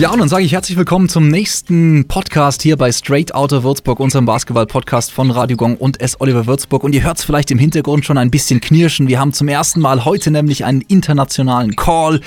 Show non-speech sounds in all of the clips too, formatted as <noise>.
Ja, und dann sage ich herzlich willkommen zum nächsten Podcast hier bei Straight Outta Würzburg, unserem Basketball-Podcast von Radio Gong und S. Oliver Würzburg. Und ihr hört es vielleicht im Hintergrund schon ein bisschen knirschen. Wir haben zum ersten Mal heute nämlich einen internationalen Call.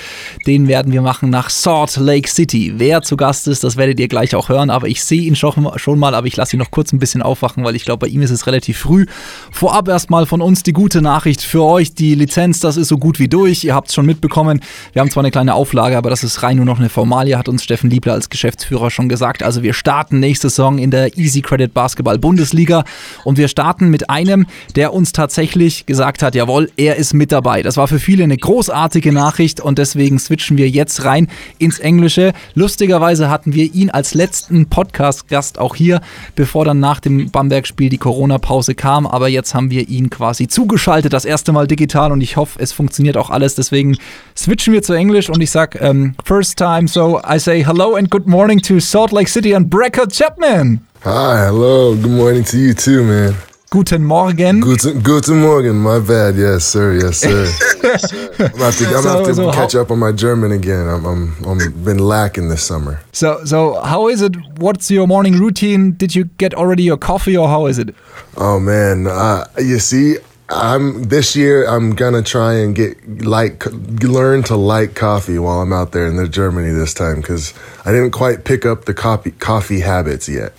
Den werden wir machen nach Salt Lake City. Wer zu Gast ist, das werdet ihr gleich auch hören. Aber ich sehe ihn schon, schon mal, aber ich lasse ihn noch kurz ein bisschen aufwachen, weil ich glaube, bei ihm ist es relativ früh. Vorab erstmal von uns die gute Nachricht für euch. Die Lizenz, das ist so gut wie durch. Ihr habt es schon mitbekommen. Wir haben zwar eine kleine Auflage, aber das ist rein nur noch eine Formalie, hat uns Steffen Liebler als Geschäftsführer schon gesagt. Also wir starten nächste Saison in der Easy Credit Basketball Bundesliga und wir starten mit einem, der uns tatsächlich gesagt hat, jawohl, er ist mit dabei. Das war für viele eine großartige Nachricht und deswegen switchen wir jetzt rein ins Englische. Lustigerweise hatten wir ihn als letzten Podcast-Gast auch hier, bevor dann nach dem Bamberg-Spiel die Corona-Pause kam. Aber jetzt haben wir ihn quasi zugeschaltet, das erste Mal digital und ich hoffe, es funktioniert auch alles. Deswegen switchen wir zu Englisch und ich sage, um, ähm, first time, so I say hello and good morning to Salt Lake City and Brekkott Chapman. Hi, hello. Good morning to you too, man. Guten Morgen. Guten, guten Morgen. My bad. Yes, sir. Yes, sir. <laughs> I'm have to, so, have to so catch how, up on my German again. I'm, I'm, I'm been lacking this summer. So, so how is it? What's your morning routine? Did you get already your coffee, or how is it? Oh man, uh, you see, I'm this year. I'm gonna try and get like learn to like coffee while I'm out there in the Germany this time because I didn't quite pick up the coffee coffee habits yet.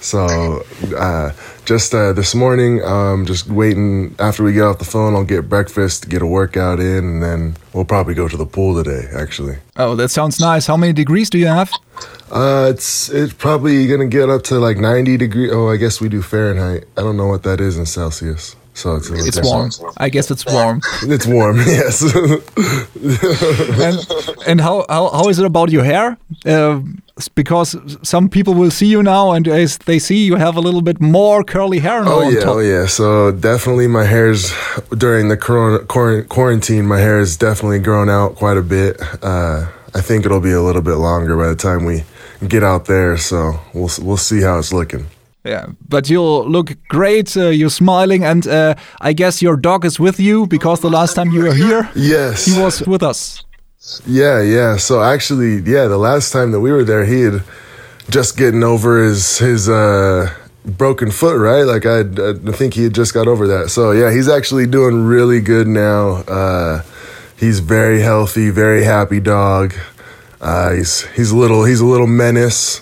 So uh, just uh, this morning, um, just waiting. After we get off the phone, I'll get breakfast, get a workout in, and then we'll probably go to the pool today. Actually. Oh, that sounds nice. How many degrees do you have? Uh, it's it's probably gonna get up to like 90 degrees. Oh, I guess we do Fahrenheit. I don't know what that is in Celsius. So it's, it's warm. I guess it's warm. <laughs> It's warm, <laughs> yes. and and how, how how is it about your hair? Uh, because some people will see you now, and as they see you have a little bit more curly hair now. Oh yeah, oh yeah. So definitely, my hair's during the corona, quarantine. My hair has definitely grown out quite a bit. Uh, I think it'll be a little bit longer by the time we get out there. So we'll we'll see how it's looking. Yeah, but you look great. Uh, you're smiling, and uh, I guess your dog is with you because the last time you were here, yes, he was with us. Yeah, yeah. So actually, yeah, the last time that we were there, he had just getting over his his uh, broken foot, right? Like I, I think he had just got over that. So yeah, he's actually doing really good now. Uh, he's very healthy, very happy dog. Uh, he's he's a little he's a little menace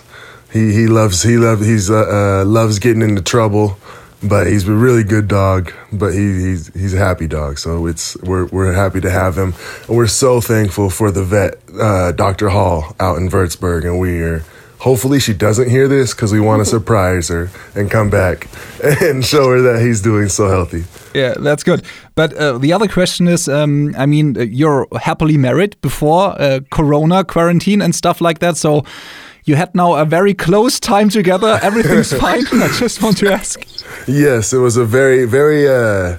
he he loves he loves he's uh, uh, loves getting into trouble, but he's a really good dog. But he, he's he's a happy dog, so it's we're we're happy to have him. And we're so thankful for the vet, uh, Dr. Hall, out in Würzburg, and we are. Hopefully she doesn't hear this because we want to <laughs> surprise her and come back and show her that he's doing so healthy. Yeah, that's good. But uh, the other question is, um, I mean, you're happily married before uh, Corona quarantine and stuff like that, so you had now a very close time together. Everything's <laughs> fine. I just want to ask. Yes, it was a very, very uh,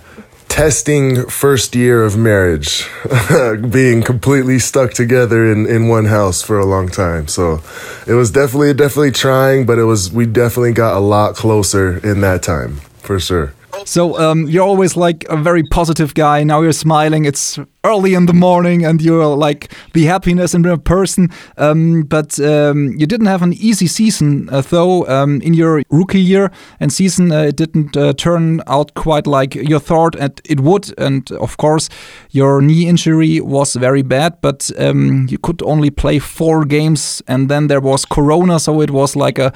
testing first year of marriage, <laughs> being completely stuck together in, in one house for a long time. So it was definitely, definitely trying, but it was, we definitely got a lot closer in that time for sure. So um, you're always like a very positive guy. Now you're smiling. It's early in the morning, and you're like the happiness in a person. Um, but um, you didn't have an easy season, uh, though. Um, in your rookie year and season, uh, it didn't uh, turn out quite like you thought it would. And of course, your knee injury was very bad. But um, you could only play four games, and then there was Corona, so it was like a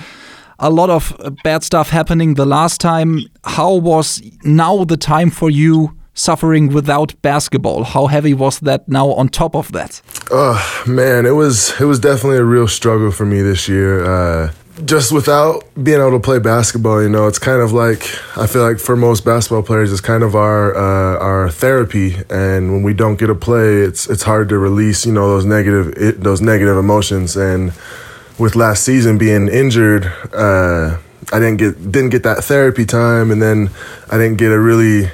a lot of bad stuff happening the last time. How was now the time for you suffering without basketball? How heavy was that now on top of that? Oh man, it was it was definitely a real struggle for me this year. Uh, just without being able to play basketball, you know, it's kind of like I feel like for most basketball players, it's kind of our uh, our therapy. And when we don't get to play, it's it's hard to release, you know, those negative it, those negative emotions and with last season being injured, uh, I didn't get didn't get that therapy time, and then I didn't get a really.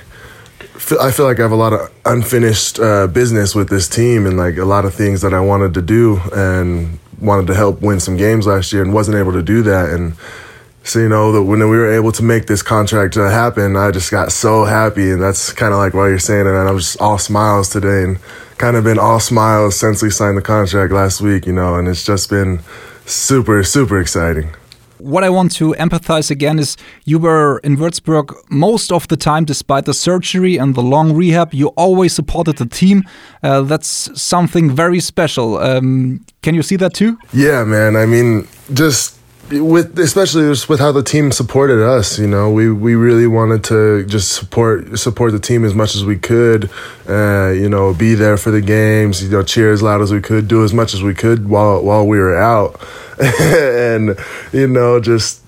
I feel like I have a lot of unfinished uh, business with this team, and like a lot of things that I wanted to do, and wanted to help win some games last year, and wasn't able to do that, and so you know that when we were able to make this contract uh, happen, I just got so happy, and that's kind of like why you're saying it. And I was all smiles today, and kind of been all smiles since we signed the contract last week, you know. And it's just been super, super exciting. What I want to empathize again is you were in Würzburg most of the time, despite the surgery and the long rehab. You always supported the team. Uh, that's something very special. Um, can you see that too? Yeah, man. I mean, just with especially just with how the team supported us you know we we really wanted to just support support the team as much as we could uh, you know be there for the games you know cheer as loud as we could do as much as we could while while we were out <laughs> and you know just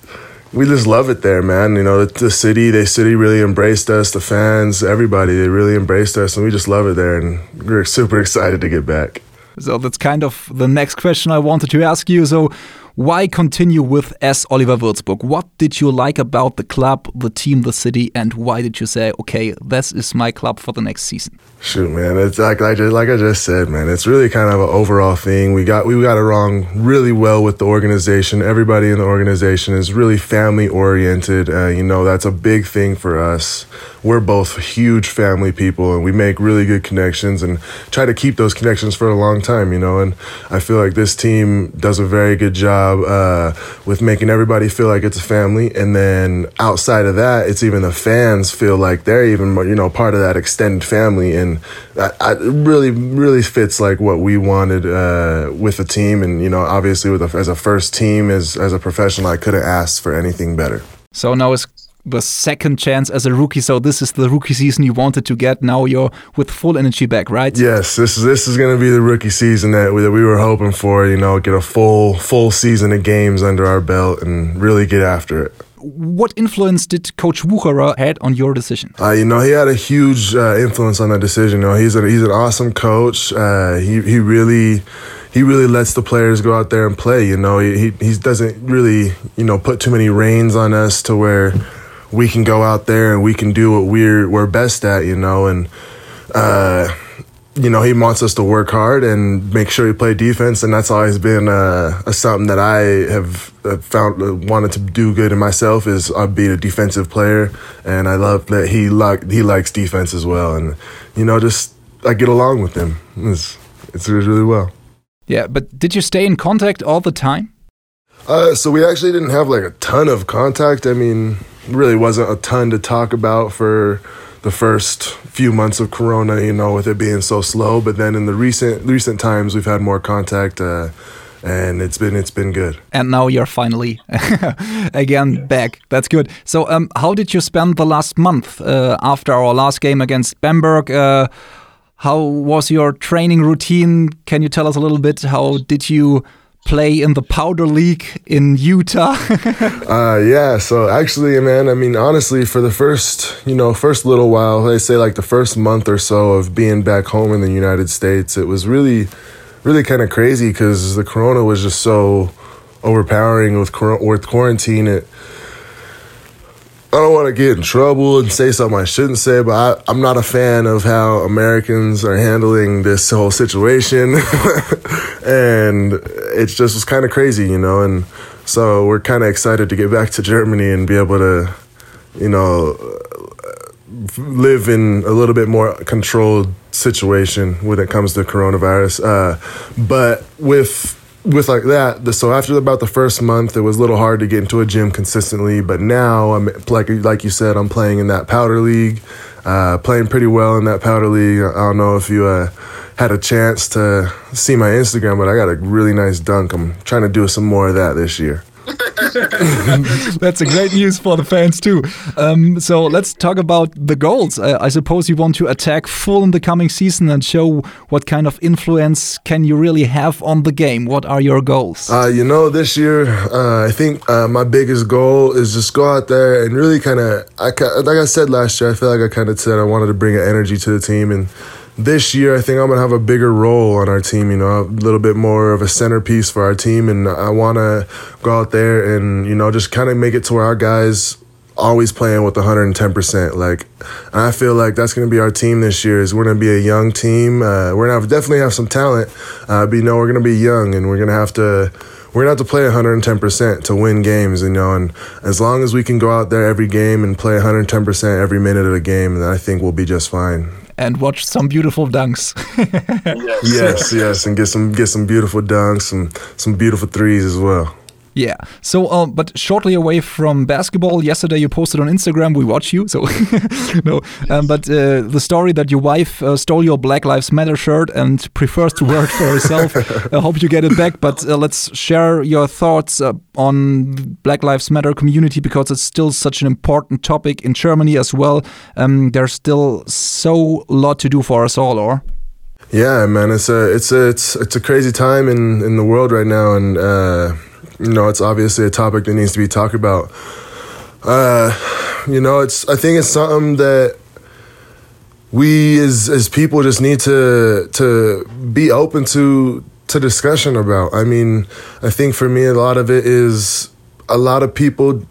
we just love it there, man. You know, the, the, city, the city really embraced us, the fans, everybody, they really embraced us, and we just love it there. And we're super excited to get back. So that's kind of the next question I wanted to ask you. So, why continue with S. Oliver Würzburg? What did you like about the club, the team, the city, and why did you say, okay, this is my club for the next season? Shoot, man, it's like like, like I just said, man. It's really kind of an overall thing. We got we got wrong really well with the organization. Everybody in the organization is really family oriented. Uh, you know, that's a big thing for us. We're both huge family people, and we make really good connections and try to keep those connections for a long time. You know, and I feel like this team does a very good job job uh, with making everybody feel like it's a family, and then outside of that, it's even the fans feel like they're even more, you know part of that extended family, and that, it really really fits like what we wanted uh, with the team, and you know obviously with a, as a first team as as a professional, I couldn't ask for anything better. So now it's the second chance as a rookie. So this is the rookie season you wanted to get. Now you're with full energy back, right? Yes, this is this is going to be the rookie season that we, that we were hoping for. You know, get a full full season of games under our belt and really get after it. What influence did Coach Wucherer had on your decision? Uh, you know, he had a huge uh, influence on that decision. You know, he's a, he's an awesome coach. Uh, he he really he really lets the players go out there and play. You know, he he doesn't really you know put too many reins on us to where we can go out there and we can do what we're we're best at, you know, and uh, you know he wants us to work hard and make sure we play defense, and that's always been uh, a something that I have found uh, wanted to do good in myself is uh, be a defensive player, and I love that he like he likes defense as well, and you know just I get along with him. It's it's really well. Yeah, but did you stay in contact all the time? Uh, so we actually didn't have like a ton of contact. I mean, really wasn't a ton to talk about for the first few months of Corona, you know, with it being so slow. But then in the recent recent times, we've had more contact. Uh, and it's been it's been good. And now you're finally <laughs> again back. That's good. So, um, how did you spend the last month uh, after our last game against Bamberg? Uh, how was your training routine? Can you tell us a little bit? How did you play in the Powder League in Utah? <laughs> uh, yeah, so actually, man, I mean, honestly, for the first, you know, first little while, they say like the first month or so of being back home in the United States, it was really, really kind of crazy because the corona was just so overpowering with with quarantine. It I don't want to get in trouble and say something I shouldn't say, but I, am not a fan of how Americans are handling this whole situation. <laughs> and it just kind of crazy, you know. And so we're kind of excited to get back to Germany and be able to, you know, live in a little bit more controlled situation when it comes to coronavirus. Uh, but with with like that, so after about the first month, it was a little hard to get into a gym consistently. But now, I'm like like you said, I'm playing in that powder league, uh, playing pretty well in that powder league. I don't know if you uh, had a chance to see my Instagram, but I got a really nice dunk. I'm trying to do some more of that this year. <laughs> That's a great news for the fans too. Um, so let's talk about the goals. I suppose you want to attack full in the coming season and show what kind of influence can you really have on the game. What are your goals? Uh, you know, this year uh, I think uh, my biggest goal is just go out there and really kind of, like I said last year, I feel like I kind of said I wanted to bring an energy to the team and this year, I think I'm gonna have a bigger role on our team. You know, a little bit more of a centerpiece for our team, and I want to go out there and you know just kind of make it to where our guys always playing with 110%. Like, I feel like that's going to be our team this year. Is we're going to be a young team. Uh, we're going to definitely have some talent, uh, but you know we're going to be young, and we're going to have to we're gonna have to play 110% to win games, you know. And as long as we can go out there every game and play 110% every minute of the game, then I think we'll be just fine. And watch some beautiful dunks. <laughs> yes, yes, and get some get some beautiful dunks, some some beautiful threes as well. Yeah. So, uh, but shortly away from basketball, yesterday you posted on Instagram. We watch you. So, <laughs> no. Um, but uh, the story that your wife uh, stole your Black Lives Matter shirt and prefers to wear it for herself. <laughs> I hope you get it back. But uh, let's share your thoughts uh, on Black Lives Matter community because it's still such an important topic in Germany as well. Um, there's still so lot to do for us all, or. Yeah, man, it's a it's a it's it's a crazy time in in the world right now, and uh, you know, it's obviously a topic that needs to be talked about. Uh, you know, it's I think it's something that we as as people just need to to be open to to discussion about. I mean, I think for me a lot of it is a lot of people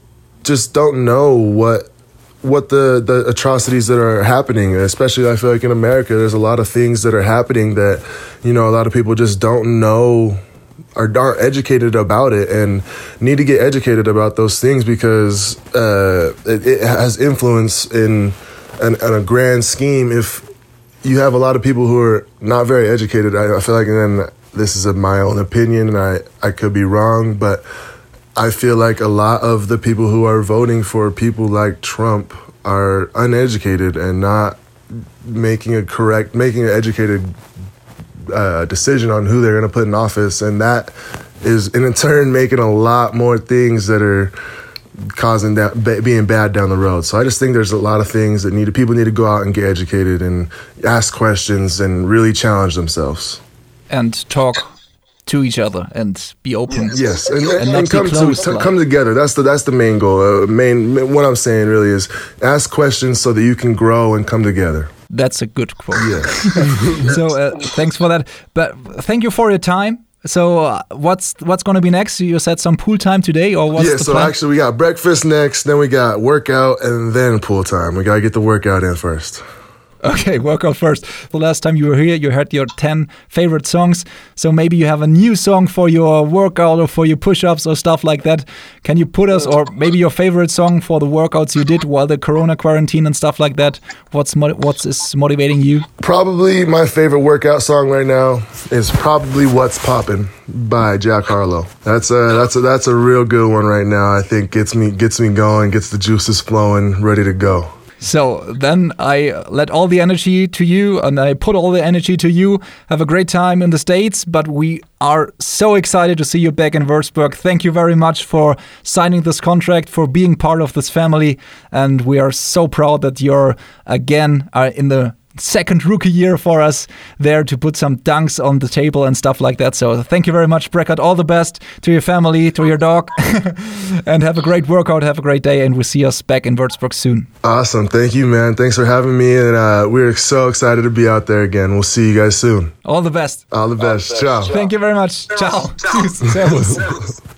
just don't know what what the the atrocities that are happening especially i feel like in america there's a lot of things that are happening that you know a lot of people just don't know are aren't educated about it and need to get educated about those things because uh, it, it, has influence in, in, in a grand scheme. If you have a lot of people who are not very educated, I, I feel like, and then this is a, my own opinion, and I, I could be wrong, but I feel like a lot of the people who are voting for people like Trump are uneducated and not making a correct, making an educated uh, decision on who they're going to put in office, and that is in turn making a lot more things that are causing that being bad down the road. So I just think there's a lot of things that need people need to go out and get educated and ask questions and really challenge themselves and talk to each other and be open. Yes, and, and, and come to, to come together. That's the that's the main goal. Uh, main what I'm saying really is ask questions so that you can grow and come together. That's a good quote. Yeah. <laughs> so uh, thanks for that. But thank you for your time. So uh, what's what's going to be next? You said some pool time today, or what's yeah? so plan? actually, we got breakfast next, then we got workout, and then pool time. We gotta get the workout in first. Okay, workout first. The last time you were here, you heard your 10 favorite songs. So maybe you have a new song for your workout or for your push ups or stuff like that. Can you put us, or maybe your favorite song for the workouts you did while the corona quarantine and stuff like that? What's, what's is motivating you? Probably my favorite workout song right now is probably What's Poppin' by Jack Harlow. That's a, that's a, that's a real good one right now. I think gets me, gets me going, gets the juices flowing, ready to go. So then I let all the energy to you and I put all the energy to you. Have a great time in the States, but we are so excited to see you back in Würzburg. Thank you very much for signing this contract, for being part of this family. And we are so proud that you're again are in the second rookie year for us there to put some dunks on the table and stuff like that. So thank you very much, Brekkott. All the best to your family, to your dog, <laughs> and have a great workout. Have a great day, and we'll see us back in Würzburg soon. Awesome. Thank you, man. Thanks for having me, and uh, we're so excited to be out there again. We'll see you guys soon. All the best. All the best. All the best. Ciao. Thank you very much. Ciao. Ciao. <laughs> Servus. <laughs>